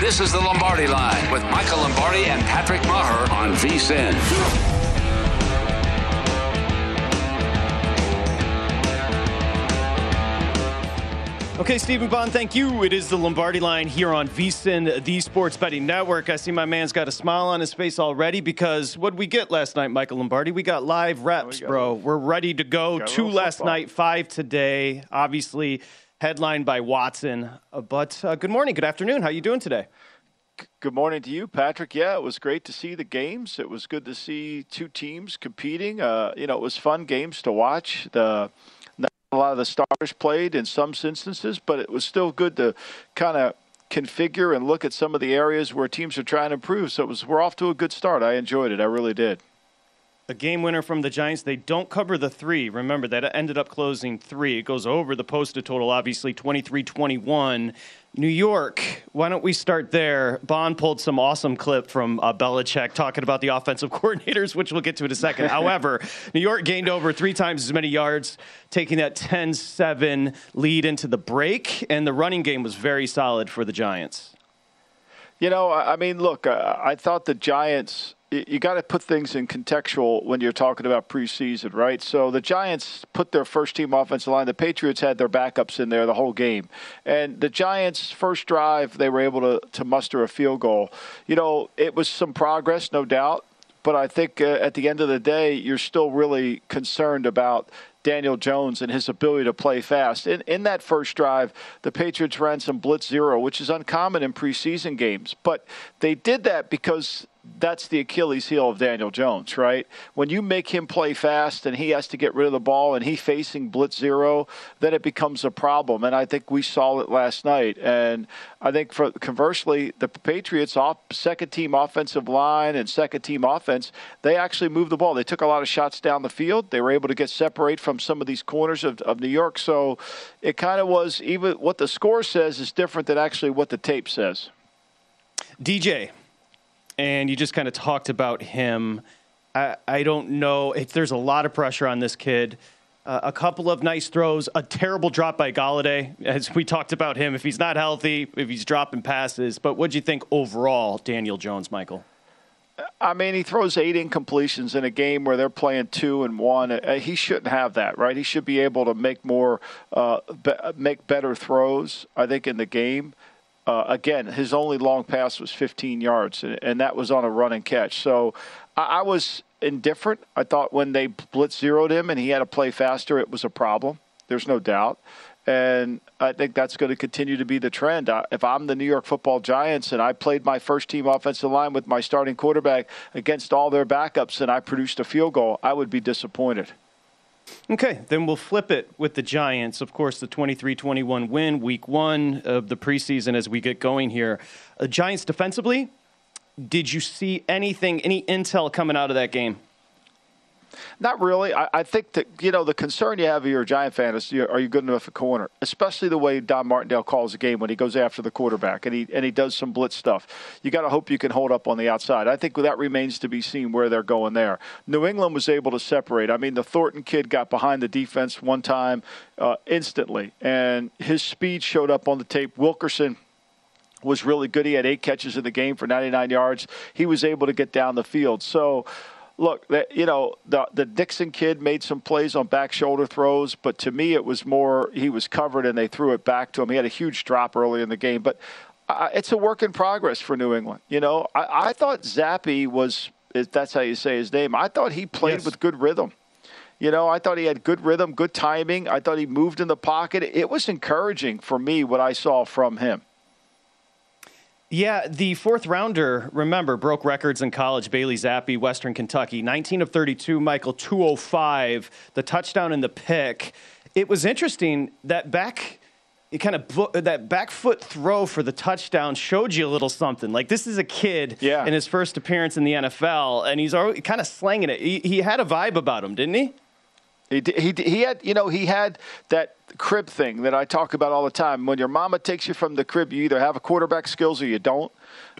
This is the Lombardi line with Michael Lombardi and Patrick Meagher on VSIN. Okay, Stephen Bond, thank you. It is the Lombardi line here on VSIN, the Sports Betting Network. I see my man's got a smile on his face already because what we get last night, Michael Lombardi? We got live reps, we got bro. We're ready to go. Two last football. night, five today. Obviously, headlined by Watson. Uh, but uh, good morning, good afternoon. How are you doing today? Good morning to you, Patrick. Yeah, it was great to see the games. It was good to see two teams competing. Uh, you know, it was fun games to watch. The a lot of the stars played in some instances, but it was still good to kind of configure and look at some of the areas where teams are trying to improve. So it was we're off to a good start. I enjoyed it. I really did. A game winner from the Giants. They don't cover the three. Remember, that ended up closing three. It goes over the posted total, obviously 23 21. New York, why don't we start there? Bond pulled some awesome clip from uh, Belichick talking about the offensive coordinators, which we'll get to in a second. However, New York gained over three times as many yards, taking that 10 7 lead into the break, and the running game was very solid for the Giants. You know, I mean, look, I thought the Giants you got to put things in contextual when you're talking about preseason, right? So the Giants put their first team offensive line. The Patriots had their backups in there the whole game. And the Giants' first drive, they were able to, to muster a field goal. You know, it was some progress, no doubt. But I think uh, at the end of the day, you're still really concerned about Daniel Jones and his ability to play fast. In, in that first drive, the Patriots ran some blitz zero, which is uncommon in preseason games. But they did that because that's the Achilles heel of Daniel Jones, right? When you make him play fast and he has to get rid of the ball and he's facing blitz zero, then it becomes a problem. And I think we saw it last night. And I think for conversely, the Patriots off second team offensive line and second team offense, they actually moved the ball. They took a lot of shots down the field. They were able to get separate from some of these corners of, of New York. So it kind of was even what the score says is different than actually what the tape says. DJ, and you just kind of talked about him. I, I don't know if there's a lot of pressure on this kid. Uh, a couple of nice throws, a terrible drop by Golladay, as we talked about him. If he's not healthy, if he's dropping passes, but what do you think overall, Daniel Jones, Michael? I mean, he throws eight incompletions in a game where they're playing two and one. Uh, he shouldn't have that, right? He should be able to make more, uh, be- make better throws. I think in the game. Uh, again, his only long pass was 15 yards, and, and, that was on a run and catch. So I, I was indifferent. I thought when they blitz zeroed him and he had to play faster, it was a problem. There's no doubt. And I think that's going to continue to be the trend. If I'm the New York football Giants and I played my first team offensive line with my starting quarterback against all their backups and I produced a field goal, I would be disappointed. Okay, then we'll flip it with the Giants. Of course, the 23 21 win, week one of the preseason as we get going here. Uh, Giants defensively, did you see anything, any intel coming out of that game? Not really. I, I, think that you know the concern you have if you're a Giant fan is you, are you good enough at corner, especially the way Don Martindale calls the game when he goes after the quarterback and he and he does some blitz stuff. You got to hope you can hold up on the outside. I think that remains to be seen where they're going there. New England was able to separate. I mean, the Thornton kid got behind the defense one time uh, instantly, and his speed showed up on the tape. Wilkerson was really good. He had eight catches in the game for 99 yards. He was able to get down the field. So look, you know, the the Dixon kid made some plays on back shoulder throws, but to me, it was more he was covered and they threw it back to him. He had a huge drop early in the game, but uh, it's a work in progress for New England. You know, I, I thought Zappe was if that's how you say his name. I thought he played yes. with good rhythm. You know, I thought he had good rhythm, good timing. I thought he moved in the pocket. It was encouraging for me what I saw from him. Yeah, the fourth rounder, remember, broke records in college. Bailey Zappe, Western Kentucky, 19 of 32, Michael 205, the touchdown and the pick. It was interesting that back it kind of that back foot throw for the touchdown showed you a little something. Like this is a kid yeah. in his first appearance in the NFL, and he's already kind of slanging it. He, he had a vibe about him, didn't he? He, he, he had, you know, he had that crib thing that I talk about all the time. When your mama takes you from the crib, you either have a quarterback skills or you don't.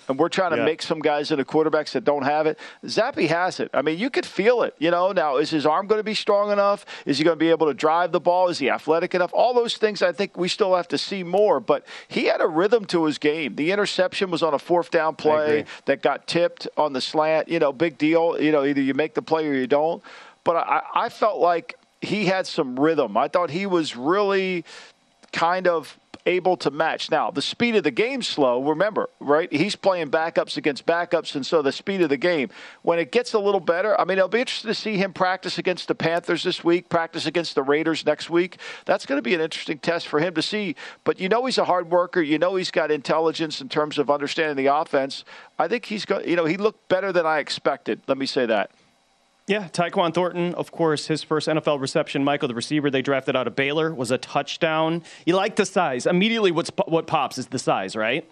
And we're trying to yeah. make some guys into quarterbacks that don't have it. Zappe has it. I mean, you could feel it. You know, now is his arm going to be strong enough? Is he going to be able to drive the ball? Is he athletic enough? All those things I think we still have to see more. But he had a rhythm to his game. The interception was on a fourth down play that got tipped on the slant. You know, big deal. You know, either you make the play or you don't. But I, I felt like he had some rhythm. I thought he was really kind of able to match. Now, the speed of the game slow, remember, right? He's playing backups against backups, and so the speed of the game, when it gets a little better, I mean, it'll be interesting to see him practice against the Panthers this week, practice against the Raiders next week. That's going to be an interesting test for him to see. But you know he's a hard worker. You know he's got intelligence in terms of understanding the offense. I think he's got, you know, he looked better than I expected. Let me say that. Yeah, Tyquan Thornton, of course, his first NFL reception, Michael, the receiver they drafted out of Baylor, was a touchdown. You like the size. Immediately, what's, what pops is the size, right?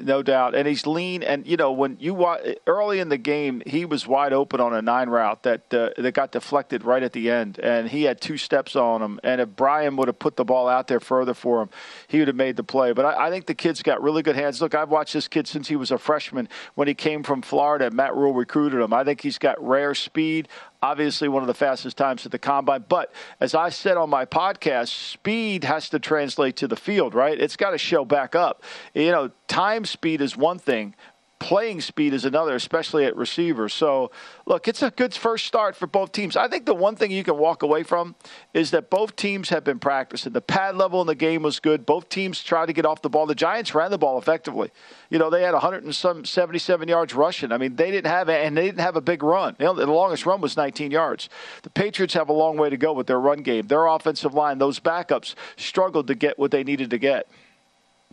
No doubt. And he's lean. And you know, when you early in the game, he was wide open on a nine route that uh, that got deflected right at the end, and he had two steps on him. And if Brian would have put the ball out there further for him, he would have made the play. But I, I think the kid's got really good hands. Look, I've watched this kid since he was a freshman when he came from Florida. Matt Rhule recruited him. I think he's got rare speed obviously one of the fastest times at the combine. But as I said on my podcast, speed has to translate to the field, right? It's got to show back up. You know, time speed is one thing, playing speed is another, especially at receiver. So, look, it's a good first start for both teams. I think the one thing you can walk away from is that both teams have been practicing. The pad level in the game was good. Both teams tried to get off the ball. The Giants ran the ball effectively. You know, they had 177 yards rushing. I mean, they didn't have and they didn't have a big run. You know, the longest run was 19 yards. The Patriots have a long way to go with their run game. Their offensive line, those backups struggled to get what they needed to get.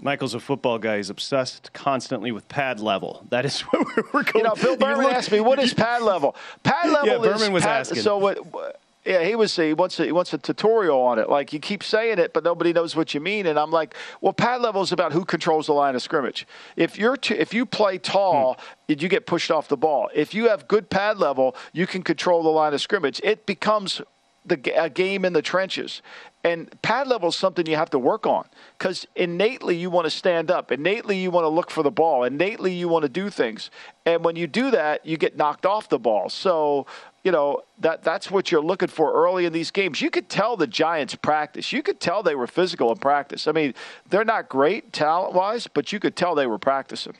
Michael's a football guy. He's obsessed constantly with pad level. That is what we're going. You know, Bill Berman asked me, "What is pad level?" Pad level yeah, is Berman was pad, asking. So what? Yeah, he was. He wants. A, he wants a tutorial on it. Like you keep saying it, but nobody knows what you mean. And I'm like, well, pad level is about who controls the line of scrimmage. If you're t- if you play tall, hmm. you get pushed off the ball. If you have good pad level, you can control the line of scrimmage. It becomes the a game in the trenches. And pad level is something you have to work on because innately you want to stand up. Innately you want to look for the ball. Innately you want to do things. And when you do that, you get knocked off the ball. So, you know, that that's what you're looking for early in these games. You could tell the Giants practice. You could tell they were physical in practice. I mean, they're not great talent wise, but you could tell they were practicing.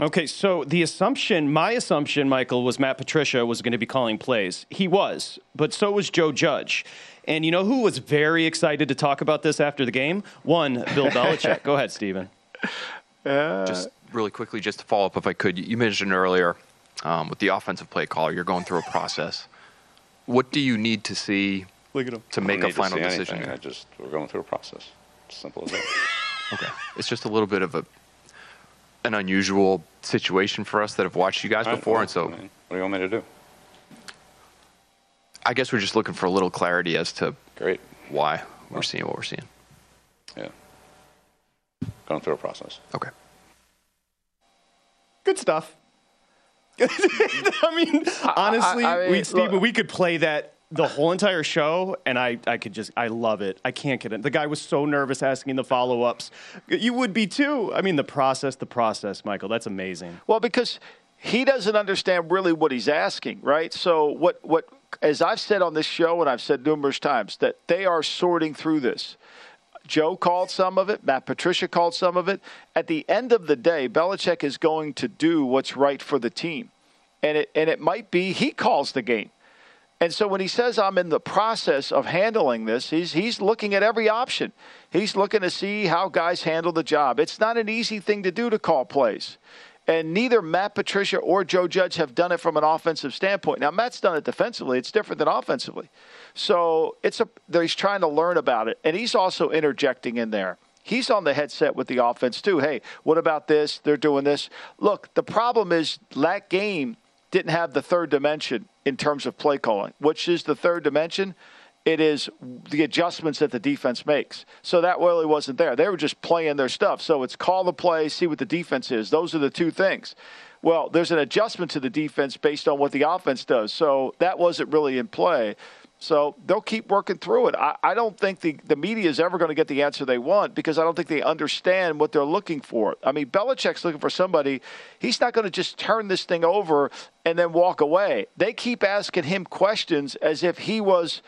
Okay, so the assumption, my assumption, Michael, was Matt Patricia was going to be calling plays. He was, but so was Joe Judge. And you know who was very excited to talk about this after the game? One, Bill Belichick. Go ahead, Stephen. Uh, just really quickly, just to follow up, if I could, you mentioned earlier um, with the offensive play call. You're going through a process. What do you need to see Look at him. to make a final decision? Anything. I just we're going through a process. Simple as that. Okay, it's just a little bit of a an unusual situation for us that have watched you guys All right, before, well, and so what do you want me to do? I guess we're just looking for a little clarity as to Great. why we're seeing what we're seeing. Yeah. Going through a process. Okay. Good stuff. I mean, honestly, I mean, we, Steve, look- we could play that the whole entire show, and I, I could just, I love it. I can't get it. The guy was so nervous asking the follow ups. You would be too. I mean, the process, the process, Michael. That's amazing. Well, because he doesn't understand really what he's asking, right? So what what as I've said on this show and I've said numerous times that they are sorting through this. Joe called some of it. Matt Patricia called some of it. At the end of the day, Belichick is going to do what's right for the team, and it and it might be he calls the game. And so when he says I'm in the process of handling this, he's he's looking at every option. He's looking to see how guys handle the job. It's not an easy thing to do to call plays. And neither Matt Patricia or Joe Judge have done it from an offensive standpoint. Now Matt's done it defensively. It's different than offensively. So it's a he's trying to learn about it. And he's also interjecting in there. He's on the headset with the offense too. Hey, what about this? They're doing this. Look, the problem is that game didn't have the third dimension in terms of play calling. Which is the third dimension? It is the adjustments that the defense makes. So that really wasn't there. They were just playing their stuff. So it's call the play, see what the defense is. Those are the two things. Well, there's an adjustment to the defense based on what the offense does. So that wasn't really in play. So they'll keep working through it. I, I don't think the, the media is ever going to get the answer they want because I don't think they understand what they're looking for. I mean, Belichick's looking for somebody. He's not going to just turn this thing over and then walk away. They keep asking him questions as if he was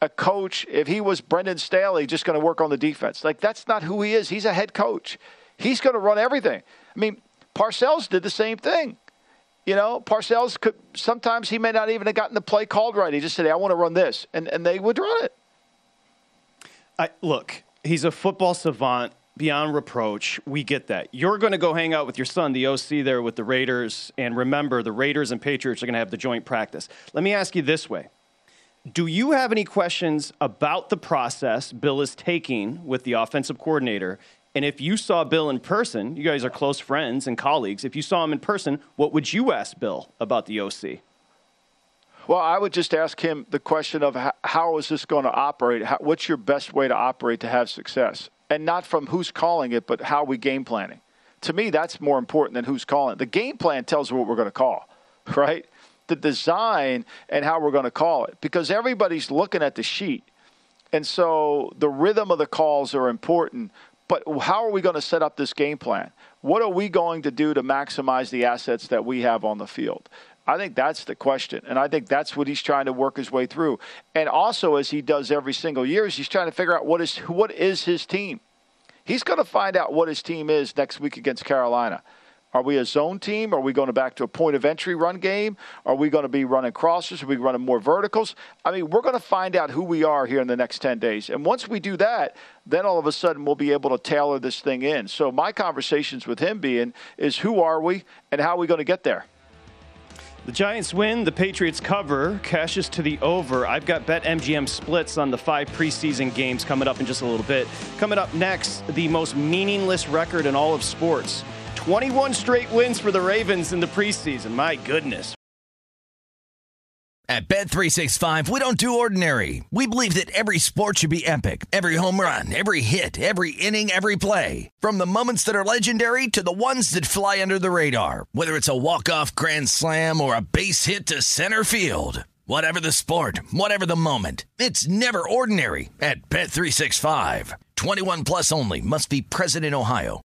a coach, if he was Brandon Staley, just going to work on the defense. Like, that's not who he is. He's a head coach. He's going to run everything. I mean, Parcells did the same thing. You know, Parcells could sometimes he may not even have gotten the play called right. He just said, hey, I want to run this. And, and they would run it. I, look, he's a football savant beyond reproach. We get that. You're going to go hang out with your son, the OC, there with the Raiders. And remember, the Raiders and Patriots are going to have the joint practice. Let me ask you this way Do you have any questions about the process Bill is taking with the offensive coordinator? And if you saw Bill in person, you guys are close friends and colleagues. If you saw him in person, what would you ask Bill about the OC? Well, I would just ask him the question of how, how is this going to operate? How, what's your best way to operate to have success? And not from who's calling it, but how we game planning. To me, that's more important than who's calling. The game plan tells what we're going to call, right? The design and how we're going to call it, because everybody's looking at the sheet. And so the rhythm of the calls are important, but how are we going to set up this game plan? What are we going to do to maximize the assets that we have on the field? I think that's the question. And I think that's what he's trying to work his way through. And also, as he does every single year, is he's trying to figure out what is, what is his team. He's going to find out what his team is next week against Carolina. Are we a zone team? Are we going back to a point of entry run game? Are we going to be running crosses? Are we running more verticals? I mean, we're going to find out who we are here in the next 10 days. And once we do that, then all of a sudden we'll be able to tailor this thing in. So my conversations with him being is who are we and how are we going to get there? The Giants win, the Patriots cover, cashes to the over. I've got Bet MGM splits on the five preseason games coming up in just a little bit. Coming up next, the most meaningless record in all of sports 21 straight wins for the Ravens in the preseason. My goodness. At Bet365, we don't do ordinary. We believe that every sport should be epic. Every home run, every hit, every inning, every play. From the moments that are legendary to the ones that fly under the radar. Whether it's a walk-off grand slam or a base hit to center field. Whatever the sport, whatever the moment. It's never ordinary at Bet365. 21 plus only must be present in Ohio.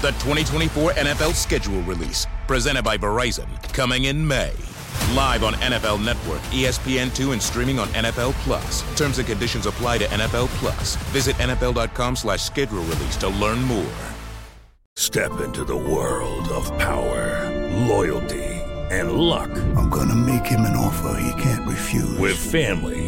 The 2024 NFL schedule release, presented by Verizon, coming in May. Live on NFL Network, E ESPN2, and streaming on NFL Plus. Terms and conditions apply to NFL Plus. Visit NFL.com slash schedule release to learn more. Step into the world of power, loyalty, and luck. I'm gonna make him an offer he can't refuse. With family,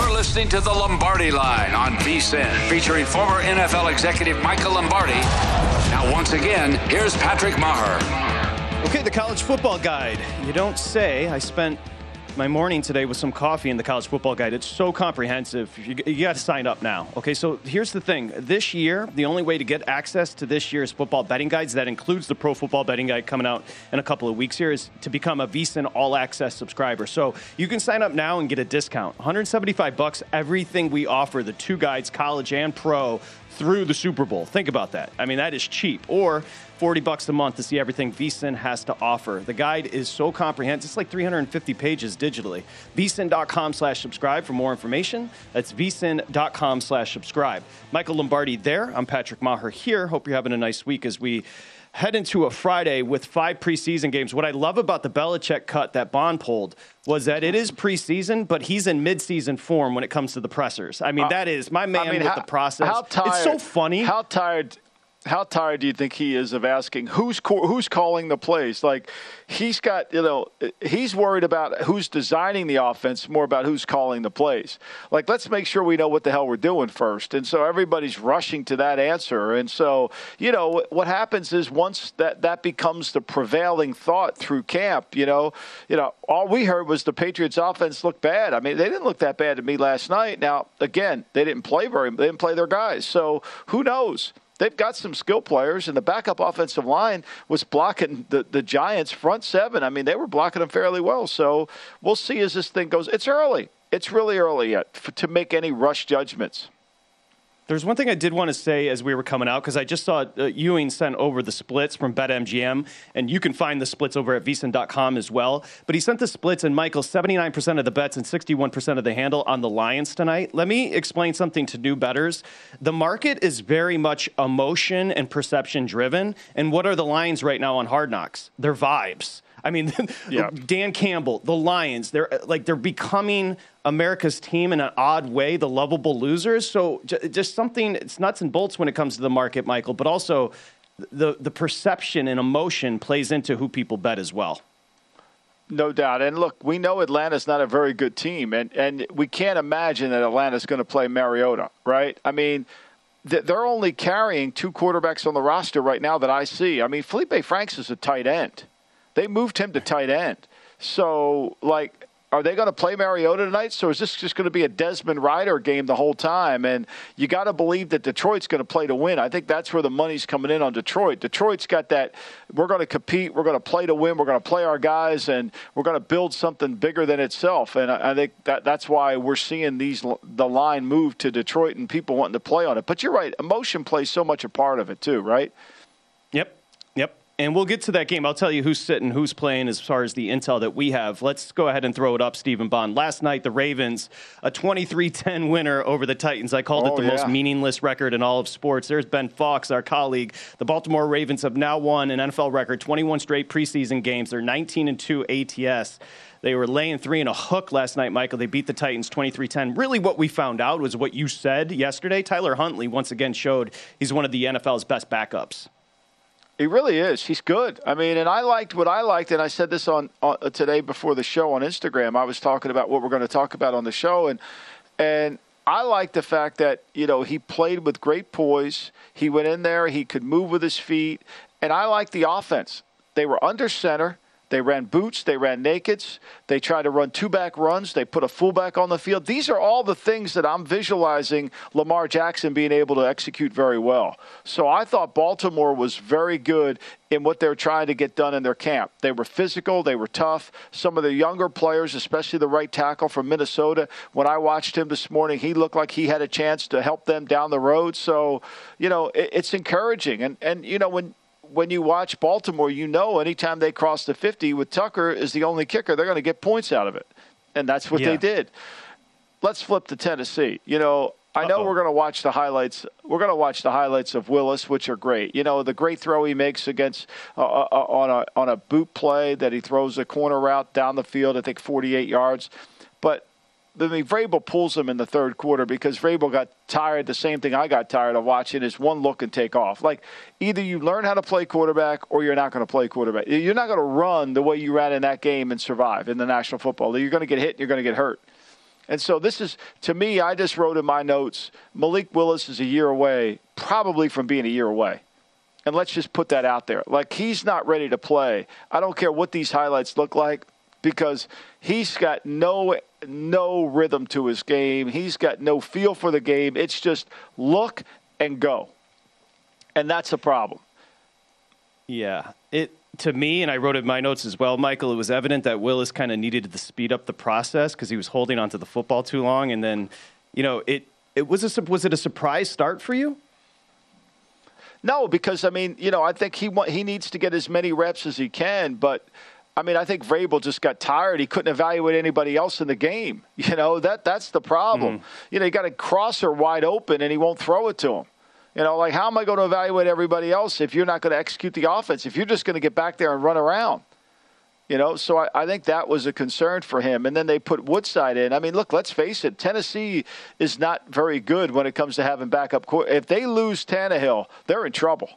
You're listening to the Lombardi Line on VSIN, featuring former NFL executive Michael Lombardi. Now, once again, here's Patrick Meagher. Okay, the college football guide. You don't say. I spent my morning today with some coffee in the college football guide. It's so comprehensive. You, you got to sign up now. Okay, so here's the thing. This year, the only way to get access to this year's football betting guides, that includes the pro football betting guide coming out in a couple of weeks here, is to become a VSIN All Access subscriber. So you can sign up now and get a discount. 175 bucks, everything we offer, the two guides, college and pro, through the Super Bowl. Think about that. I mean, that is cheap. Or 40 bucks a month to see everything VSIN has to offer. The guide is so comprehensive. It's like 350 pages digitally. VSIN.com slash subscribe for more information. That's VSIN.com slash subscribe. Michael Lombardi there. I'm Patrick Meagher here. Hope you're having a nice week as we head into a Friday with five preseason games. What I love about the Belichick cut that Bond pulled was that it is preseason, but he's in midseason form when it comes to the pressers. I mean, uh, that is my man I mean, with how- the process. How tired, it's so funny. How tired? How tired do you think he is of asking who's who's calling the plays? Like he's got you know he's worried about who's designing the offense, more about who's calling the plays. Like let's make sure we know what the hell we're doing first. And so everybody's rushing to that answer. And so you know what happens is once that that becomes the prevailing thought through camp, you know, you know all we heard was the Patriots offense looked bad. I mean they didn't look that bad to me last night. Now again they didn't play very they didn't play their guys. So who knows? They've got some skill players, and the backup offensive line was blocking the, the Giants' front seven. I mean, they were blocking them fairly well. So we'll see as this thing goes. It's early. It's really early yet to make any rush judgments. There's one thing I did want to say as we were coming out because I just saw uh, Ewing sent over the splits from BetMGM, and you can find the splits over at vsin.com as well. But he sent the splits, and Michael, 79% of the bets and 61% of the handle on the Lions tonight. Let me explain something to new betters. The market is very much emotion and perception driven. And what are the Lions right now on Hard Knocks? They're vibes. I mean, Dan Campbell, the Lions, they're like they're becoming America's team in an odd way, the lovable losers. So j- just something it's nuts and bolts when it comes to the market, Michael, but also the the perception and emotion plays into who people bet as well. No doubt. And look, we know Atlanta's not a very good team, and, and we can't imagine that Atlanta's going to play Mariota, right? I mean, th- they're only carrying two quarterbacks on the roster right now that I see. I mean, Felipe Franks is a tight end. They moved him to tight end. So, like, are they going to play Mariota tonight? So is this just going to be a Desmond Ridder game the whole time? And you got to believe that Detroit's going to play to win. I think that's where the money's coming in on Detroit. Detroit's got that. We're going to compete. We're going to play to win. We're going to play our guys, and we're going to build something bigger than itself. And I, I think that that's why we're seeing these the line move to Detroit and people wanting to play on it. But you're right. Emotion plays so much a part of it too, right? Yep. And we'll get to that game. I'll tell you who's sitting, who's playing as far as the intel that we have. Let's go ahead and throw it up, Stephen Bond. Last night, the Ravens, a 23 10 winner over the Titans. I called Oh, it the yeah. most meaningless record in all of sports. There's Ben Fox, our colleague. The Baltimore Ravens have now won an NFL record 21 straight preseason games. They're 19 and 2 ATS. They were laying three and a hook last night, Michael. They beat the Titans 23 10. Really, what we found out was what you said yesterday. Tyler Huntley once again showed he's one of the NFL's best backups. He really is. He's good. I mean, and I liked what I liked, and I said this on, on uh, today before the show on Instagram. I was talking about what we're going to talk about on the show, and and I like the fact that you know he played with great poise. He went in there, he could move with his feet, and I like the offense. They were under center. They ran boots, they ran nakeds, they tried to run two back runs, they put a fullback on the field. These are all the things that I'm visualizing Lamar Jackson being able to execute very well. So I thought Baltimore was very good in what they're trying to get done in their camp. They were physical, they were tough. Some of the younger players, especially the right tackle from Minnesota, when I watched him this morning, he looked like he had a chance to help them down the road. So, you know, it's encouraging. And and you know, when when you watch Baltimore, you know anytime they cross the 50 with Tucker is the only kicker, they're going to get points out of it. And that's what yeah. they did. Let's flip to Tennessee. You know, I know Uh-oh. we're going to watch the highlights. We're going to watch the highlights of Willis, which are great. You know, the great throw he makes against uh, uh, uh on a on a boot play that he throws a corner route down the field, I think 48 yards. But Mean, Vrabel pulls him in the third quarter because Vrabel got tired. The same thing I got tired of watching is one look and take off. Like either you learn how to play quarterback or you're not going to play quarterback. You're not going to run the way you ran in that game and survive in the National Football League. You're going to get hit. You're going to get hurt. And so this is to me. I just wrote in my notes: Malik Willis is a year away, probably from being a year away. And let's just put that out there. Like he's not ready to play. I don't care what these highlights look like because he's got no no rhythm to his game. He's got no feel for the game. It's just look and go. And that's a problem. Yeah. It to me, and I wrote it in my notes as well, Michael, it was evident that Willis kind of needed to speed up the process because he was holding onto the football too long. And then, you know, it, it was a, was it a surprise start for you? No, because I mean, you know, I think he he needs to get as many reps as he can, but I mean, I think Vrabel just got tired. He couldn't evaluate anybody else in the game. You know that that's the problem. Mm. You know, you got a crosser wide open, and he won't throw it to him. You know, like how am I going to evaluate everybody else if you're not going to execute the offense? If you're just going to get back there and run around. You know, so I, I, think that was a concern for him. And then they put Woodside in. I mean, look, let's face it, Tennessee is not very good when it comes to having backup. Court. If they lose Tannehill, they're in trouble.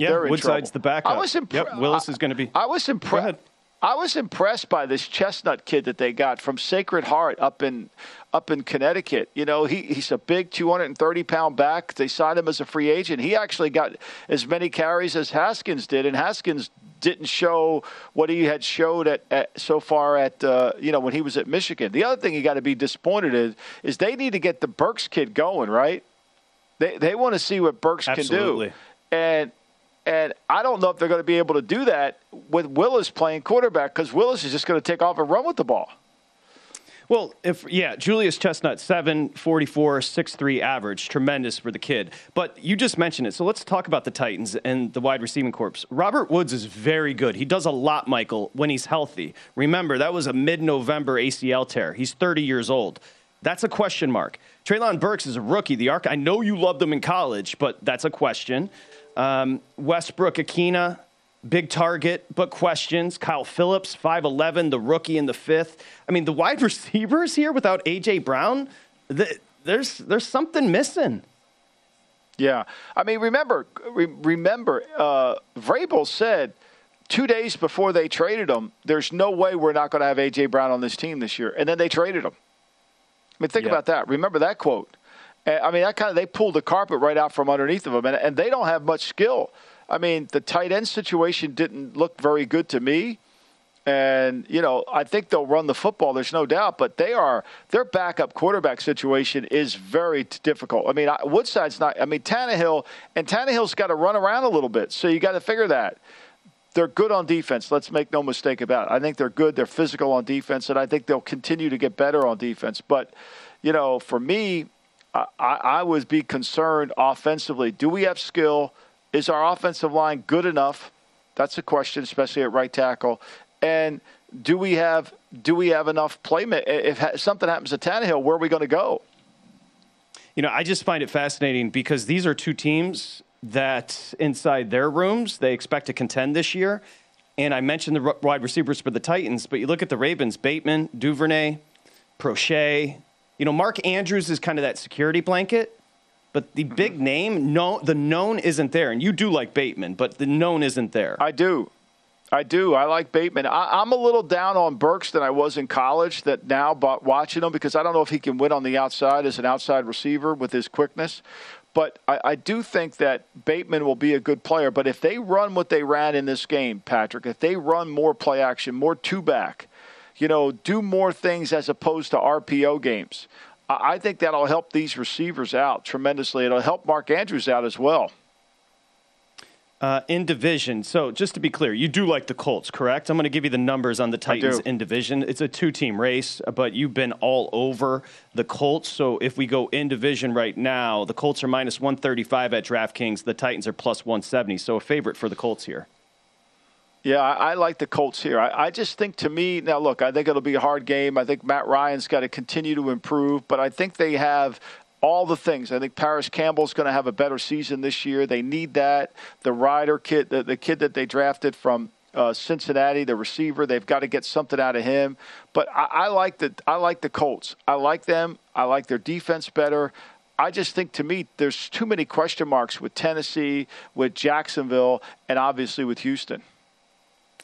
Yeah, Woodside's the backup. I was impressed. Yep, Willis is going to be. I was impressed. I was impressed by this chestnut kid that they got from Sacred Heart up in up in Connecticut. You know, he, he's a big 230 pound back. They signed him as a free agent. He actually got as many carries as Haskins did, and Haskins didn't show what he had showed at, at so far at uh, you know when he was at Michigan. The other thing you got to be disappointed in is they need to get the Burks kid going right. They they want to see what Burks Absolutely. can do, and and I don't know if they're going to be able to do that with Willis playing quarterback because Willis is just going to take off and run with the ball. Well, if yeah, Julius Chestnut, 7, 44, 6'3 average, tremendous for the kid. But you just mentioned it. So let's talk about the Titans and the wide receiving corps. Robert Woods is very good. He does a lot, Michael, when he's healthy. Remember, that was a mid November ACL tear. He's 30 years old. That's a question mark. Treylon Burks is a rookie. The arc I know you loved him in college, but that's a question. Um, Westbrook-Ikhine, big target, but questions. Kyle Phillips, 5'11, the rookie in the fifth. I mean, the wide receivers here without A.J. Brown, the, there's, there's something missing. Yeah. I mean, remember, re- remember, uh, Vrabel said two days before they traded him, there's no way we're not going to have A.J. Brown on this team this year. And then they traded him. I mean, think yeah. about that. Remember that quote. I mean, that kind of they pulled the carpet right out from underneath of them, and, and they don't have much skill. I mean, the tight end situation didn't look very good to me. And, you know, I think they'll run the football, there's no doubt, but they are, their backup quarterback situation is very difficult. I mean, Woodside's not, I mean, Tannehill, and Tannehill's got to run around a little bit, so you got to figure that. They're good on defense. Let's make no mistake about it. I think they're good. They're physical on defense, and I think they'll continue to get better on defense. But, you know, for me, I, I would be concerned offensively. Do we have skill? Is our offensive line good enough? That's a question, especially at right tackle. And do we have do we have enough playment? If something happens to Tannehill, where are we going to go? You know, I just find it fascinating because these are two teams that inside their rooms they expect to contend this year. And I mentioned the wide receivers for the Titans, but you look at the Ravens: Bateman, Duvernay, Proche, you know, Mark Andrews is kind of that security blanket, but the mm-hmm. big name, no, the known isn't there. And you do like Bateman, but the known isn't there. I do. I do. I like Bateman. I, am a little down on Burks than I was in college. That now, but watching him because I don't know if he can win on the outside as an outside receiver with his quickness. But I, I do think that Bateman will be a good player. But if they run what they ran in this game, Patrick, if they run more play action, more two back, you know, do more things as opposed to RPO games, I, think that'll help these receivers out tremendously. It'll help Mark Andrews out as well. Uh, in division, so just to be clear, you do like the Colts, correct? I'm going to give you the numbers on the Titans in division. It's a two team race, but you've been all over the Colts. So if we go in division right now, the Colts are minus 135 at DraftKings, the Titans are plus 170. So a favorite for the Colts here. Yeah, I, I like the Colts here. I, I just think to me, now look, I think it'll be a hard game. I think Matt Ryan's got to continue to improve, but I think they have all the things. I think Parris Campbell's going to have a better season this year. They need that. The Ryder kid, the, the kid that they drafted from uh, Cincinnati, the receiver, they've got to get something out of him. But I, I like the I like the Colts. I like them. I like their defense better. I just think to me there's too many question marks with Tennessee, with Jacksonville, and obviously with Houston.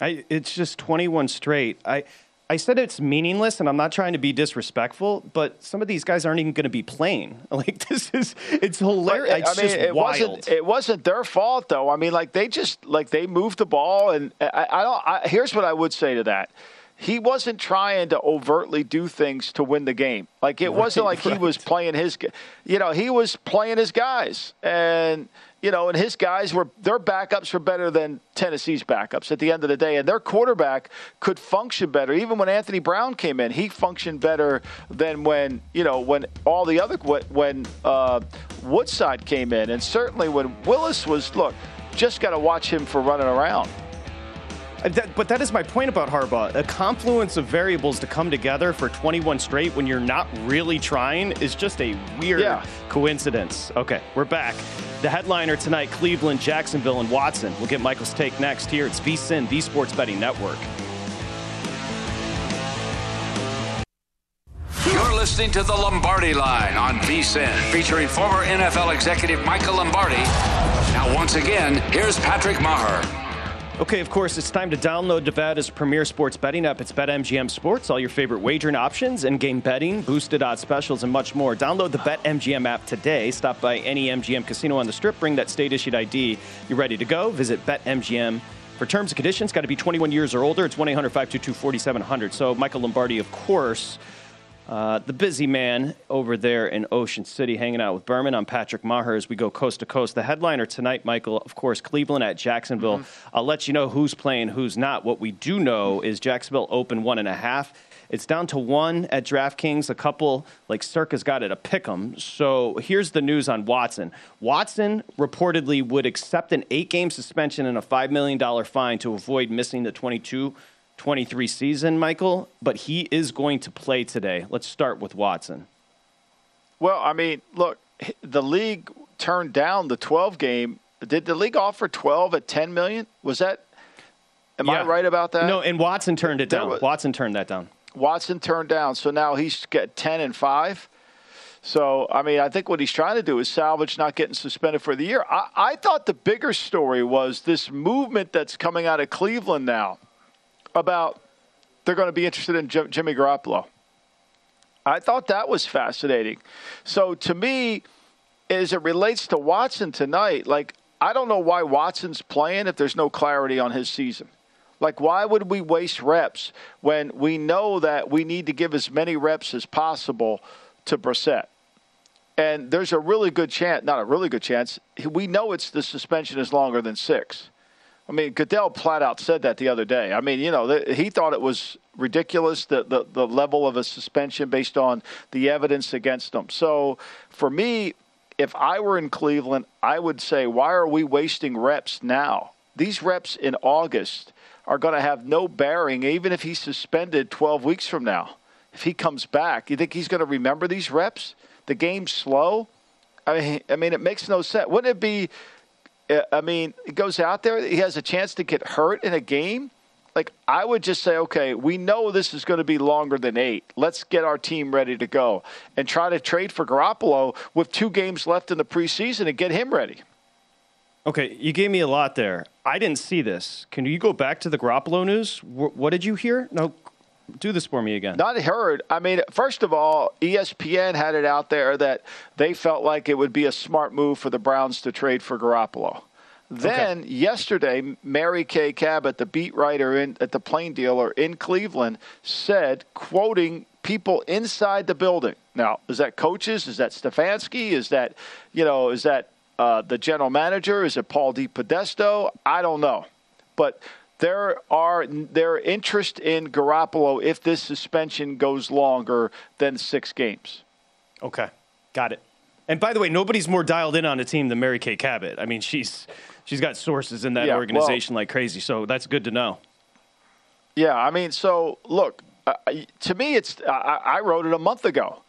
I, it's just 21 straight. I I said it's meaningless, and I'm not trying to be disrespectful, but some of these guys aren't even going to be playing. Like this is, it's hilarious. It's I mean, just it wild. wasn't. It wasn't their fault, though. I mean, like they just like they moved the ball, and I, I don't. I, here's what I would say to that: he wasn't trying to overtly do things to win the game. Like it right, wasn't like right. he was playing his. You know, he was playing his guys, and you know, and his guys were their backups were better than Tennessee's backups at the end of the day, and their quarterback could function better. Even when Anthony Brown came in, he functioned better than when you know when all the other when uh, Woodside came in, and certainly when Willis was look. Just got to watch him for running around. Uh, that, but that is my point about Harbaugh. A confluence of variables to come together for 21 straight when you're not really trying is just a weird yeah. coincidence. Okay, we're back. The headliner tonight Cleveland, Jacksonville, and Watson. We'll get Michael's take next here. It's VSIN, the Sports Betting Network. You're listening to the Lombardi line on VSIN, featuring former NFL executive Michael Lombardi. Now, once again, here's Patrick Meagher. Okay, of course, it's time to download Nevada's premier sports betting app. It's BetMGM Sports, all your favorite wagering options, in-game betting, boosted odds specials, and much more. Download the BetMGM app today. Stop by any MGM casino on the Strip. Bring that state-issued ID. You're ready to go. Visit BetMGM. For terms and conditions, got to be 21 years or older. It's 1-800-522-4700. So, Michael Lombardi, of course uh, the busy man over there in Ocean City hanging out with Berman. I'm Patrick Meagher as we go coast to coast. The headliner tonight, Michael, of course, Cleveland at Jacksonville. Mm-hmm. I'll let you know who's playing, who's not. What we do know is Jacksonville open one and a half. It's down to one at DraftKings. A couple, like Circa's got it, a pick 'em. So here's the news on Watson. Watson reportedly would accept an eight game suspension and a $5 million fine to avoid missing the 22- 23 season, Michael, but he is going to play today. Let's start with Watson. Well, I mean, look, the league turned down the 12 game. Did the league offer 12 at 10 million? Was that Am yeah. I right about that? No, and Watson turned it down. Was, Watson turned that down. Watson turned down. So now he's got 10 and 5. So, I mean, I think what he's trying to do is salvage not getting suspended for the year. I, I thought the bigger story was this movement that's coming out of Cleveland now about they're going to be interested in Jimmy Garoppolo. I thought that was fascinating. So to me, as it relates to Watson tonight, like I don't know why Watson's playing if there's no clarity on his season. Like, why would we waste reps when we know that we need to give as many reps as possible to Brissett? And there's a really good chance, not a really good chance, we know it's the suspension is longer than six. I mean, Goodell flat out said that the other day. I mean, you know, he thought it was ridiculous the, the, the level of a suspension based on the evidence against him. So for me, if I were in Cleveland, I would say, why are we wasting reps now? These reps in August are going to have no bearing, even if he's suspended 12 weeks from now. If he comes back, you think he's going to remember these reps? The game's slow. I mean, I mean, it makes no sense. Wouldn't it be I mean, goes out there, he has a chance to get hurt in a game. Like, I would just say, okay, we know this is going to be longer than eight. Let's get our team ready to go and try to trade for Garoppolo with two games left in the preseason and get him ready. Okay, you gave me a lot there. I didn't see this. Can you go back to the Garoppolo news? Wh- What did you hear? No, do this for me again. Not heard. I mean, first of all, ESPN had it out there that they felt like it would be a smart move for the Browns to trade for Garoppolo. Then yesterday, Mary Kay Cabot, the beat writer in, at the Plain Dealer in Cleveland, said, quoting people inside the building. Now, is that coaches? Is that Stefanski? Is that, you know, is that uh, the general manager? Is it Paul DePodesta? I don't know, but there are their interest in Garoppolo if this suspension goes longer than six games. Okay, got it. And by the way, nobody's more dialed in on a team than Mary Kay Cabot. I mean, she's she's got sources in that Yeah, organization like crazy, so that's good to know. Yeah, I mean, so look, uh, to me, it's I, I wrote it a month ago.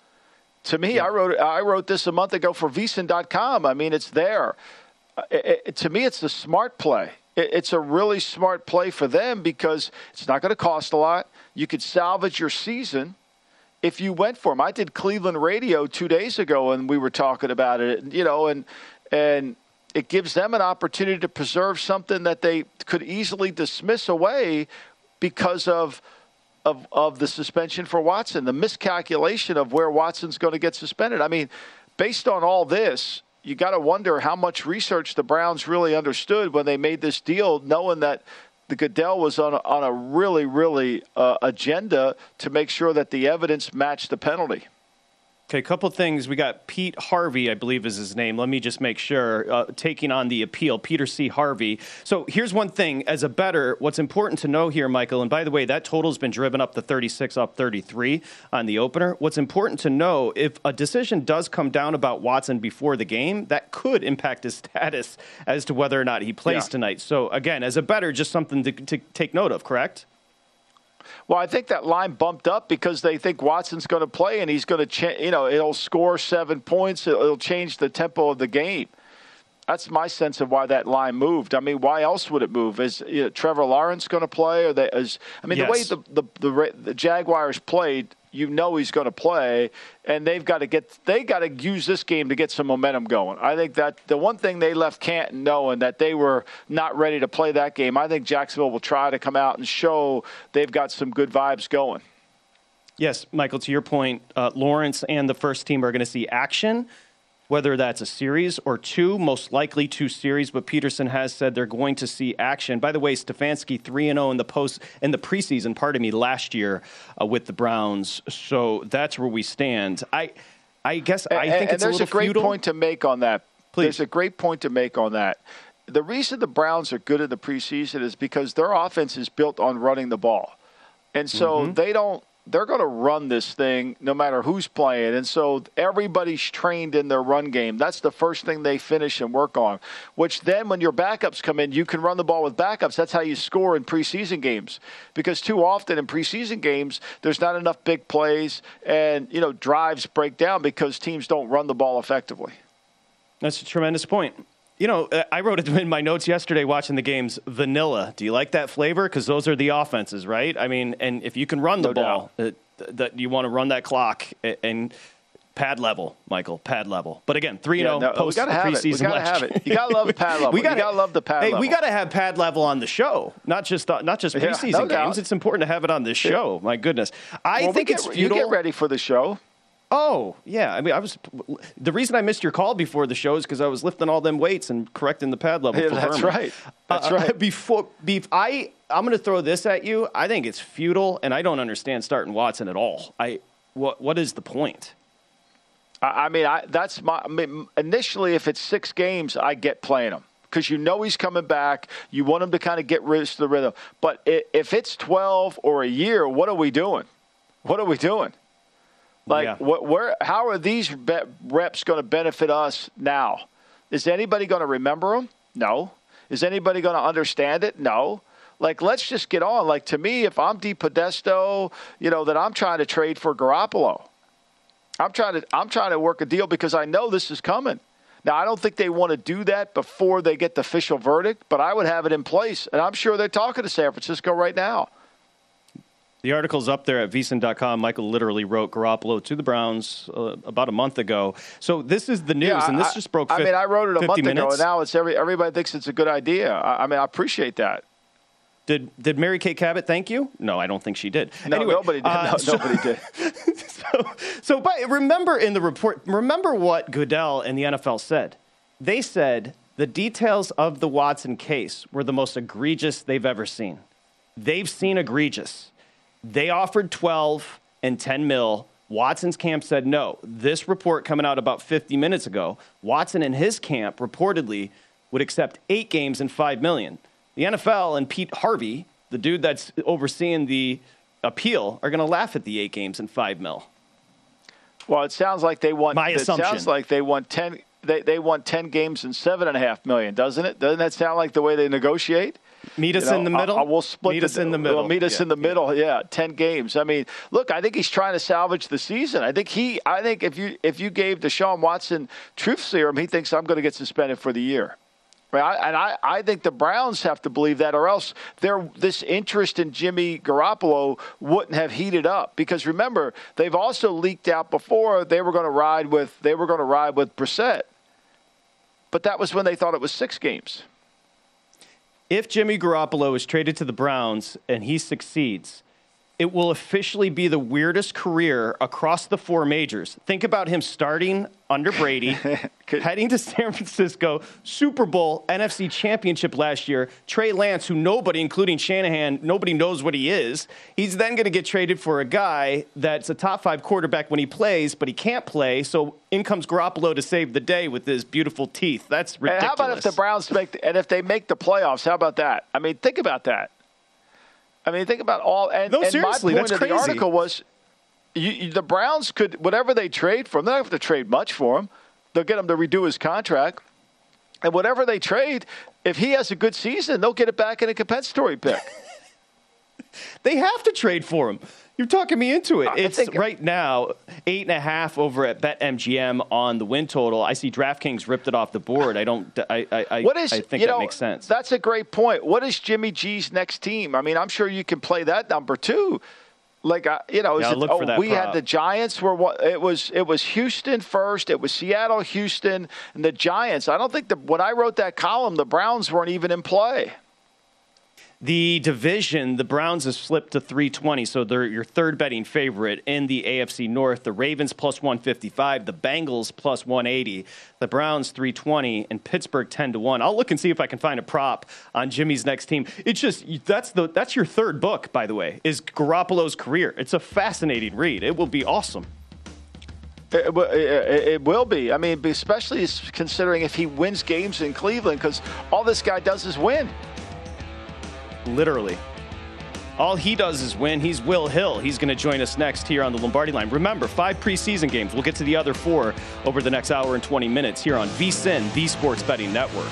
To me, I wrote I wrote this a month ago for vsin.com. I mean, it's there. Uh, it- it- to me, it's the smart play. It, it's a really smart play for them because it's not going to cost a lot. You could salvage your season if you went for him. I did Cleveland radio two days ago, and we were talking about it. You know, and and it gives them an opportunity to preserve something that they could easily dismiss away because of of of the suspension for Watson, the miscalculation of where Watson's going to get suspended. I mean, based on all this, you got to wonder how much research the Browns really understood when they made this deal, knowing that the Goodell was on a, on a really, really uh, agenda to make sure that the evidence matched the penalty. Okay, a couple things. We got Pete Harvey, I believe is his name. Let me just make sure. Uh, taking on the appeal, Peter C. Harvey. So here's one thing. As a better, what's important to know here, Michael, and by the way, that total's been driven up to 36, up 33 on the opener. What's important to know, if a decision does come down about Watson before the game, that could impact his status as to whether or not he plays Yeah. tonight. So again, as a better, just something to, to take note of, correct? Well, I think that line bumped up because they think Watson's going to play and he's going to, cha- you know, it'll score seven points. It'll, it'll change the tempo of the game. That's my sense of why that line moved. I mean, why else would it move? Is you know, Trevor Lawrence going to play? Or they, is I mean, Yes. the way the, the the the Jaguars played, you know he's going to play, and they've got to get they got to use this game to get some momentum going. I think that the one thing they left Canton knowing that they were not ready to play that game. I think Jacksonville will try to come out and show they've got some good vibes going. Yes, Michael, to your point, uh, Lawrence and the first team are going to see action, whether that's a series or two, most likely two series, but Pederson has said they're going to see action. By the way, Stefanski 3 and 0 in the post in the preseason, pardon me, last year uh, with the Browns. So that's where we stand. I I guess I think and it's a there's little great futile. point to make on that. There's a great point to make on that. The reason the Browns are good in the preseason is because their offense is built on running the ball, and so Mm-hmm. they don't. They're going to run this thing no matter who's playing, and so everybody's trained in their run game. That's the first thing they finish and work on. Which then, when your backups come in, you can run the ball with backups. That's how you score in preseason games. Because too often in preseason games, there's not enough big plays, and you know drives break down because teams don't run the ball effectively. That's a tremendous point. You know, uh, I wrote it in my notes yesterday watching the games. Vanilla. Do you like that flavor? Because those are the offenses, right? I mean, and if you can run the No ball, uh, that you want to run that clock and pad level, Michael, pad level. But again, three Yeah, and zero we post gotta have it. We gotta have it. You gotta love pad level. we gotta, gotta love the pad hey, we got to have pad level on the show, not just uh, not just Yeah, preseason no games. doubt. It's important to have it on this show. My goodness, I Well, think get- it's you get ready for the show. Oh, yeah. I mean, I was the reason I missed your call before the show is because I was lifting all them weights and correcting the pad level. Yeah, for that's right. That's Uh, right. Before, beef, I I'm going to throw this at you. I think it's futile, and I don't understand starting Watson at all. I what what is the point? I I mean, I, that's my. I mean, initially, if it's six games, I get playing him because you know he's coming back. You want him to kind of get rid of the rhythm. But if it's twelve or a year, what are we doing? What are we doing? Like, Yeah. what, where? How are these be- reps going to benefit us now? Is anybody going to remember them? No. Is anybody going to understand it? No. Like, let's just get on. Like, to me, if I'm DePodesta, you know, that I'm trying to trade for Garoppolo. I'm trying to I'm trying to work a deal because I know this is coming. Now I don't think they want to do that before they get the official verdict, but I would have it in place, and I'm sure they're talking to San Francisco right now. The article's up there at vsin.com. Michael literally wrote Garoppolo to the Browns uh, about a month ago. So this is the news, Yeah, and this just broke. I mean, I wrote it a month minutes. ago, and now it's every everybody thinks it's a good idea. I, I mean, I appreciate that. Did did Mary Kay Cabot thank you? No, I don't think she did. No, Anyway, nobody did. uh, No, so- nobody did. So, but remember in the report, remember what Goodell and the NFL said. They said the details of the Watson case were the most egregious they've ever seen. They've seen egregious. They offered 12 and 10 mil. Watson's camp said no. This report coming out about 50 minutes ago, Watson and his camp reportedly would accept eight games and 5 million. The NFL and Pete Harvey, the dude that's overseeing the appeal, are going to laugh at the eight games and 5 mil. Well, it sounds like they want. My assumption. it assumption. sounds like they want ten. They they want ten games and seven and a half million, doesn't it? Doesn't that sound like the way they negotiate? Meet us You know, in the middle. I, I will split Meet the, us in the well, middle. meet us Yeah, in the middle. Yeah, ten games. I mean, look, I think he's trying to salvage the season. I think he. I think if you if you gave Deshaun Watson truth serum, he thinks I'm going to get suspended for the year. Right? I- And I, I think the Browns have to believe that, or else their this interest in Jimmy Garoppolo wouldn't have heated up. Because remember, they've also leaked out before they were going to ride with they were going to ride with Brissett, but that was when they thought it was six games. If Jimmy Garoppolo is traded to the Browns and he succeeds, it will officially be the weirdest career across the four majors. Think about him starting under Brady, heading to San Francisco, Super Bowl, NFC Championship last year. Trey Lance, who nobody, including Shanahan, nobody knows what he is. He's then going to get traded for a guy that's a top five quarterback when he plays, but he can't play. So in comes Garoppolo to save the day with his beautiful teeth. That's And ridiculous. how about if the Browns make the, and if they make the playoffs? How about that? I mean, think about that. I mean, think about all. And, No, and seriously, my point that's of crazy. the article was, you, you- the Browns could whatever they trade for him. They don't have to trade much for him. They'll get him to redo his contract, and whatever they trade, if he has a good season, they'll get it back in a compensatory pick. They have to trade for him. You're talking me into it. It's right now eight and a half over at BetMGM on the win total. I see DraftKings ripped it off the board. I don't. I. I, I What is? I think that know, makes sense. That's a great point. What is Jimmy G's next team? I mean, I'm sure you can play that number too. Like I, you know, is Yeah, it, oh, we had the Giants were what it was. It was Houston first. It was Seattle, Houston, and the Giants. I don't think the when I wrote that column, the Browns weren't even in play. The division, the Browns have slipped to 320, so they're your third betting favorite in the AFC North. The Ravens plus 155, the Bengals plus 180, the Browns 320, and Pittsburgh 10 to 1. I'll look and see if I can find a prop on Jimmy's next team. It's just that's the that's your third book, by the way, is Garoppolo's career. It's a fascinating read. It will be awesome. It, it, it- will be. I mean, especially considering if he wins games in Cleveland, because all this guy does is win. Literally. All he does is win. He's Will Hill. He's going to join us next here on the Lombardi line. Remember, five preseason games. We'll get to the other four over the next hour and 20 minutes here on VSIN, the Sports Betting Network.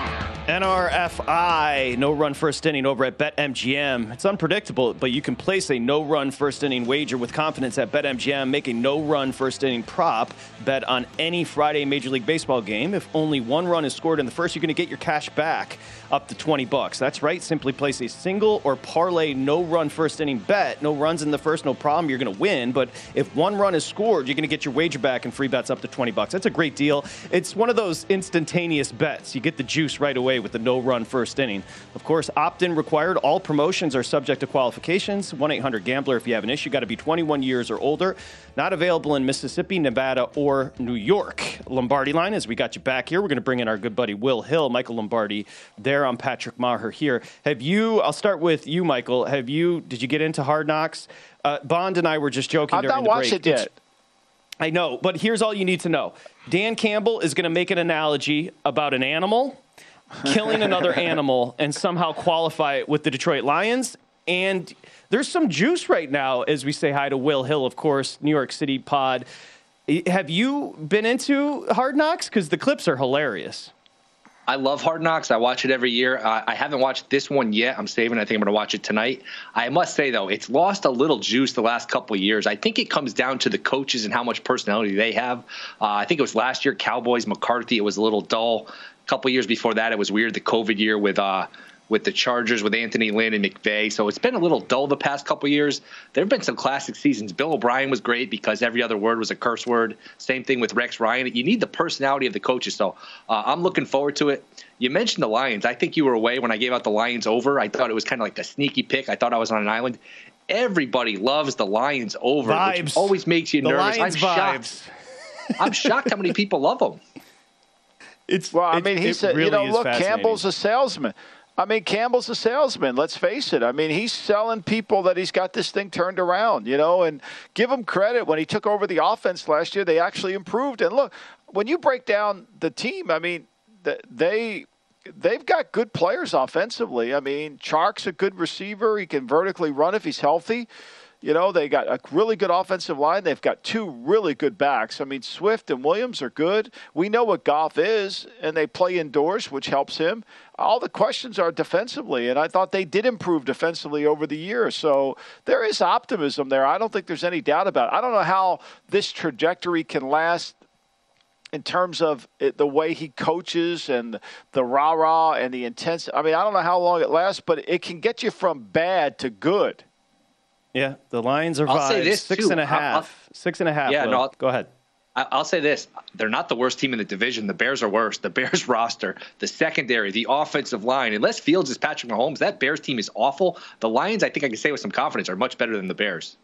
NRFI, no run first inning over at BetMGM. It's unpredictable, but you can place a no run first inning wager with confidence at BetMGM. Make a no run first inning prop. Bet on any Friday Major League Baseball game. If only one run is scored in the first, you're going to get your cash back up to 20 bucks. That's right. Simply place a single or parlay no run first inning bet. No runs in the first, no problem. You're going to win. But if one run is scored, you're going to get your wager back and free bets up to 20 bucks. That's a great deal. It's one of those instantaneous bets. You get the juice right away with the no run first inning. Of course, opt in required. All promotions are subject to qualifications. 1 800 Gambler if you have an issue. Got to be 21 years or older. Not available in Mississippi, Nevada, or New York. Lombardi line, as we got you back here, we're going to bring in our good buddy Will Hill, Michael Lombardi. There, I'm Patrick Meagher here. Have you? I'll start with you, Michael. Have you? Did you get into Hard Knocks? Uh, Bond and I were just joking I've not watched break. it yet. I know, but here's all you need to know. Dan Campbell is going to make an analogy about an animal killing another animal and somehow qualify it with the Detroit Lions. And there's some juice right now as we say hi to Will Hill, of course, New York City pod. Have you been into Hard Knocks? Because the clips are hilarious. I love Hard Knocks. I watch it every year. Uh, I haven't watched this one yet. I'm saving. I think I'm going to watch it tonight. I must say though, it's lost a little juice the last couple of years. I think it comes down to the coaches and how much personality they have. Uh, I think it was last year Cowboys McCarthy. It was a little dull. A couple years before that, it was weird. The COVID year with uh, with the Chargers with Anthony Lynn and McVay. So it's been a little dull the past couple of years. There have been some classic seasons. Bill O'Brien was great because every other word was a curse word. Same thing with Rex Ryan. You need the personality of the coaches. So uh, I'm looking forward to it. You mentioned the Lions. I think you were away when I gave out the Lions over. I thought it was kind of like a sneaky pick. I thought I was on an island. Everybody loves the Lions over, Vibes. which always makes you The nervous. Lions I'm shocked. I'm shocked how many people love them. It's well, I it- mean, he it said, really you know, look. Campbell's a salesman. I mean, Campbell's a salesman. Let's face it. I mean, he's selling people that he's got this thing turned around, you know, and give him credit. When he took over the offense last year, they actually improved. And look, when you break down the team, I mean, th- they they've got good players offensively. I mean, Chark's a good receiver. He can vertically run if he's healthy. You know, they got a really good offensive line. They've got two really good backs. I mean, Swift and Williams are good. We know what Goff is, and they play indoors, which helps him. All the questions are defensively, and I thought they did improve defensively over the years. So there is optimism there. I don't think there's any doubt about it. I don't know how this trajectory can last in terms of it, the way he coaches and the rah rah and the intense. I mean, I don't know how long it lasts, but it can get you from bad to good. Yeah, the Lions are I'll say five, this, six too. and a I'll- I'll- half. Six and a half. Yeah, no, go ahead. I- I'll say this: they're not the worst team in the division. The Bears are worse. The Bears roster, the secondary, the offensive line. Unless Fields is Patrick Mahomes, that Bears team is awful. The Lions, I think I can say with some confidence, are much better than the Bears.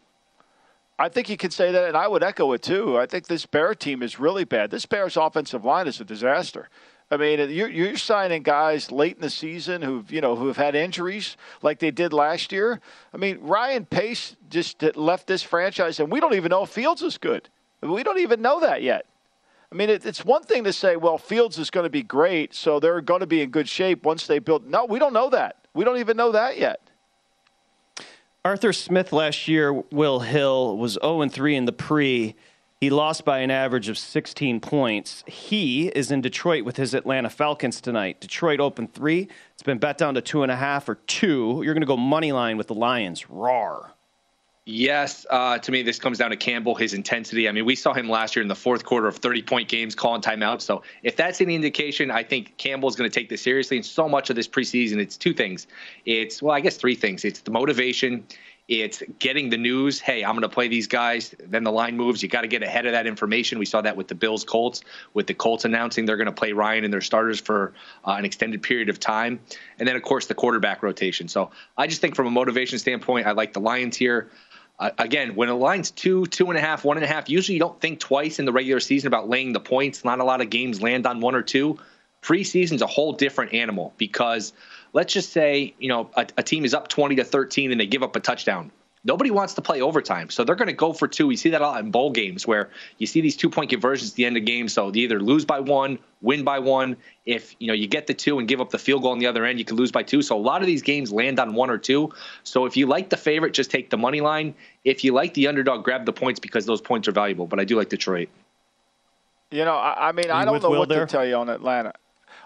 I think you can say that, and I would echo it too. I think this Bear team is really bad. This Bears offensive line is a disaster. I mean, you're, you're signing guys late in the season who've you know who have had injuries like they did last year. I mean, Ryan Pace just left this franchise, and we don't even know if Fields is good. We don't even know that yet. I mean, it, it's one thing to say, well, Fields is going to be great, so they're going to be in good shape once they build. No, we don't know that. We don't even know that yet. Arthur Smith last year, Will Hill, was 0 3 in the pre. He lost by an average of 16 points. He is in Detroit with his Atlanta Falcons tonight. Detroit open three. It's been bet down to two and a half or two. You're going to go money line with the Lions. Rar. Yes, uh, to me, this comes down to Campbell, his intensity. I mean, we saw him last year in the fourth quarter of 30 point games calling timeouts. So, if that's any indication, I think Campbell's going to take this seriously. And so much of this preseason, it's two things. It's, well, I guess three things. It's the motivation, it's getting the news. Hey, I'm going to play these guys. Then the line moves. You got to get ahead of that information. We saw that with the Bills Colts, with the Colts announcing they're going to play Ryan and their starters for uh, an extended period of time. And then, of course, the quarterback rotation. So I just think from a motivation standpoint, I like the Lions here. Uh, again, when a line's two, two and a half, one and a half, usually you don't think twice in the regular season about laying the points. Not a lot of games land on one or two. Preseason's a whole different animal because let's just say you know a, a team is up 20 to 13 and they give up a touchdown. Nobody wants to play overtime, so they're going to go for two. We see that a lot in bowl games where you see these two-point conversions at the end of games. So they either lose by one, win by one. If you know you get the two and give up the field goal on the other end, you can lose by two. So a lot of these games land on one or two. So if you like the favorite, just take the money line. If you like the underdog, grab the points because those points are valuable. But I do like Detroit. You know, I, I mean, I don't know Will what there? to tell you on Atlanta.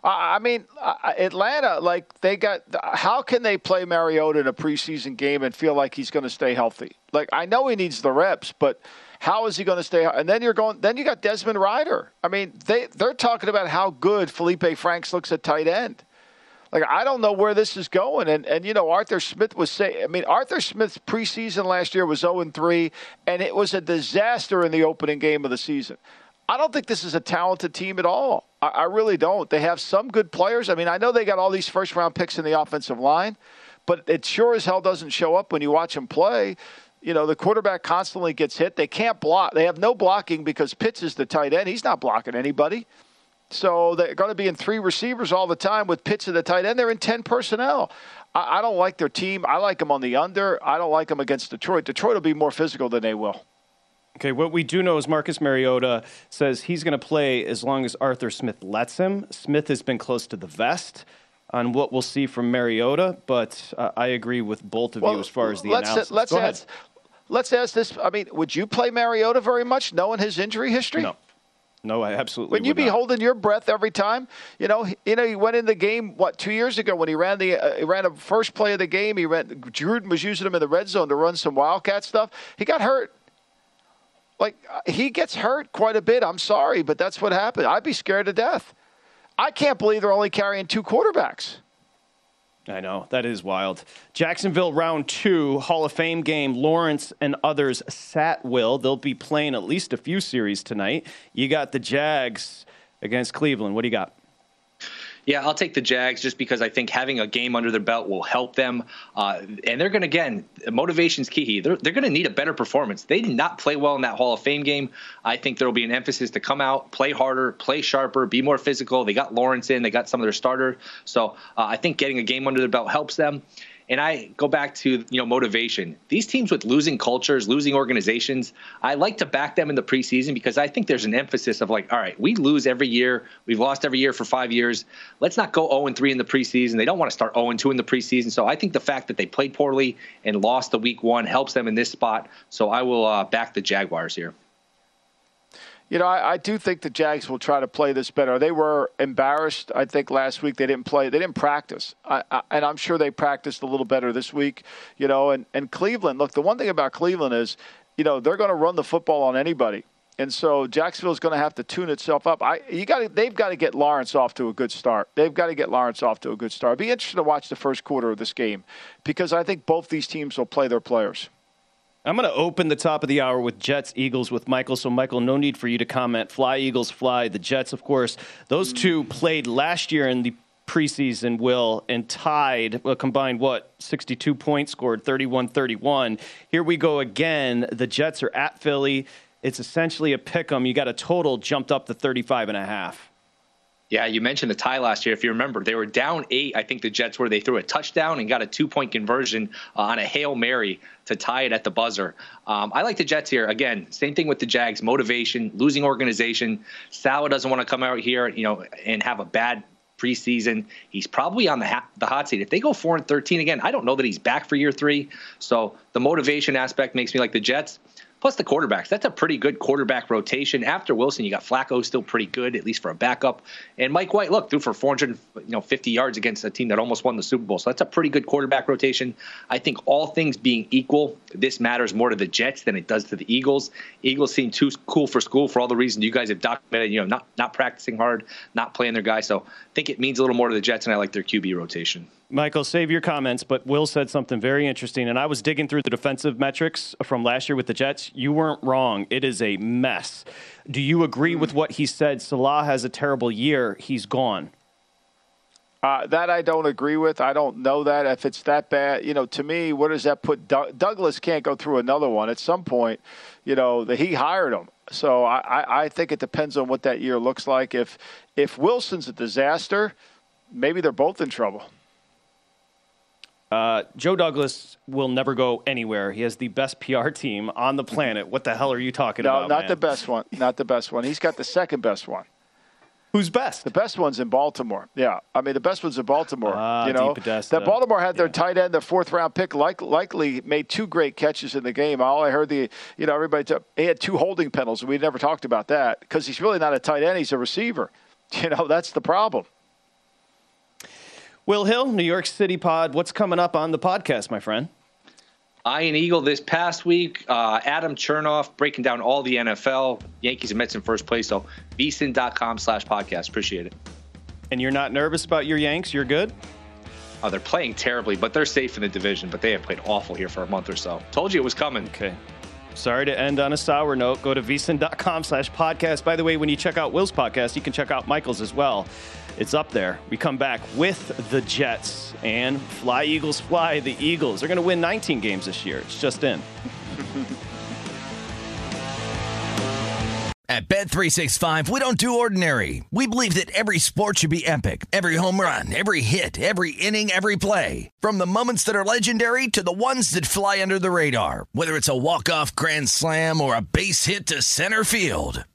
I mean, Atlanta, like they got. How can they play Mariota in a preseason game and feel like he's going to stay healthy? Like I know he needs the reps, but how is he going to stay? And then you're going. Then you got Desmond Ridder. I mean, they they're talking about how good Felipe Franks looks at tight end. Like I don't know where this is going, and and you know Arthur Smith was saying. I mean, Arthur Smith's preseason last year was 0 3, and it was a disaster in the opening game of the season. I don't think this is a talented team at all. I, I really don't. They have some good players. I mean, I know they got all these first round picks in the offensive line, but it sure as hell doesn't show up when you watch them play. You know, the quarterback constantly gets hit. They can't block. They have no blocking because Pitts is the tight end. He's not blocking anybody. So they're going to be in three receivers all the time with Pitts at the tight end. They're in 10 personnel. I, I don't like their team. I like them on the under. I don't like them against Detroit. Detroit will be more physical than they will. Okay, what we do know is Marcus Mariota says he's going to play as long as Arthur Smith lets him. Smith has been close to the vest on what we'll see from Mariota, but uh, I agree with both of well, you as far as the let's, analysis. Let's Go ask, ahead. Let's ask this. I mean, would you play Mariota very much, knowing his injury history? No. No, I absolutely. Would you be not. holding your breath every time? You know, you know, he went in the game what two years ago when he ran the uh, he ran a first play of the game. He ran. Gruden was using him in the red zone to run some wildcat stuff. He got hurt. Like uh, he gets hurt quite a bit. I'm sorry, but that's what happened. I'd be scared to death. I can't believe they're only carrying two quarterbacks. I know that is wild. Jacksonville round two Hall of Fame game. Lawrence and others sat will. They'll be playing at least a few series tonight. You got the Jags against Cleveland. What do you got? Yeah, I'll take the Jags just because I think having a game under their belt will help them. Uh, and they're going to, again, motivation's key. They're, they're going to need a better performance. They did not play well in that Hall of Fame game. I think there will be an emphasis to come out, play harder, play sharper, be more physical. They got Lawrence in, they got some of their starters. So uh, I think getting a game under their belt helps them. And I go back to you know motivation. These teams with losing cultures, losing organizations, I like to back them in the preseason because I think there's an emphasis of like, all right, we lose every year. We've lost every year for five years. Let's not go 0 3 in the preseason. They don't want to start 0 2 in the preseason. So I think the fact that they played poorly and lost the week one helps them in this spot. So I will uh, back the Jaguars here. You know, I, I, do think the Jags will try to play this better. They were embarrassed, I think, last week. They didn't play. They didn't practice, I, I, and I'm sure they practiced a little better this week. You know, and and Cleveland. Look, the one thing about Cleveland is, you know, they're going to run the football on anybody. And so Jacksonville's going to have to tune itself up. I, you got they've got to get Lawrence off to a good start. They've got to get Lawrence off to a good start. It'd be interesting to watch the first quarter of this game because I think both these teams will play their players. I'm going to open the top of the hour with Jets Eagles with Michael. So, Michael, no need for you to comment. Fly, Eagles, fly. The Jets, of course, those two played last year in the preseason, Will, and tied, well, combined what? 62 points scored, 31 31. Here we go again. The Jets are at Philly. It's essentially a pick 'em. You got a total jumped up to 35 and a half. Yeah, you mentioned the tie last year. If you remember, they were down eight. I think the Jets were. They threw a touchdown and got a two point conversion uh, on a Hail Mary to tie it at the buzzer. Um, I like the Jets here. Again, same thing with the Jags motivation, losing organization. Salah doesn't want to come out here, you know, and have a bad preseason. He's probably on the ha- the hot seat. If they go four and thirteen again, I don't know that he's back for year three. So the motivation aspect makes me like the Jets. Plus the quarterbacks. That's a pretty good quarterback rotation. After Wilson, you got Flacco still pretty good, at least for a backup. And Mike White, look, threw for 400, you know, 50 yards against a team that almost won the Super Bowl. So that's a pretty good quarterback rotation. I think all things being equal, this matters more to the Jets than it does to the Eagles. Eagles seem too cool for school for all the reasons you guys have documented. You know, not not practicing hard, not playing their guys. So I think it means a little more to the Jets, and I like their QB rotation. Michael, save your comments, but Will said something very interesting, and I was digging through the defensive metrics from last year with the Jets. You weren't wrong. It is a mess. Do you agree with what he said? Salah has a terrible year. He's gone. Uh, that I don't agree with. I don't know that if it's that bad. You know, to me, what does that put? Doug- Douglas can't go through another one. At some point, you know, that he hired him. So I, I think it depends on what that year looks like. If if Wilson's a disaster, maybe they're both in trouble. Uh, Joe Douglas will never go anywhere. He has the best PR team on the planet. What the hell are you talking no, about? No, not man? the best one. Not the best one. He's got the second best one. Who's best? The best one's in Baltimore. Yeah, I mean the best one's in Baltimore. Ah, you know that Baltimore had their tight end, their fourth round pick, like, likely made two great catches in the game. All I heard the you know everybody t- he had two holding penalties. We never talked about that because he's really not a tight end. He's a receiver. You know that's the problem. Will Hill, New York City Pod. What's coming up on the podcast, my friend? Iron Eagle this past week. Uh, Adam Chernoff breaking down all the NFL. Yankees and Mets in first place. So vsin.com slash podcast. Appreciate it. And you're not nervous about your Yanks? You're good? Oh, they're playing terribly, but they're safe in the division. But they have played awful here for a month or so. Told you it was coming. Okay. Sorry to end on a sour note. Go to vsin.com slash podcast. By the way, when you check out Will's podcast, you can check out Michael's as well. It's up there. We come back with the Jets and Fly Eagles Fly. The Eagles. They're going to win 19 games this year. It's just in. At Bet365, we don't do ordinary. We believe that every sport should be epic. Every home run, every hit, every inning, every play. From the moments that are legendary to the ones that fly under the radar. Whether it's a walk-off grand slam or a base hit to center field.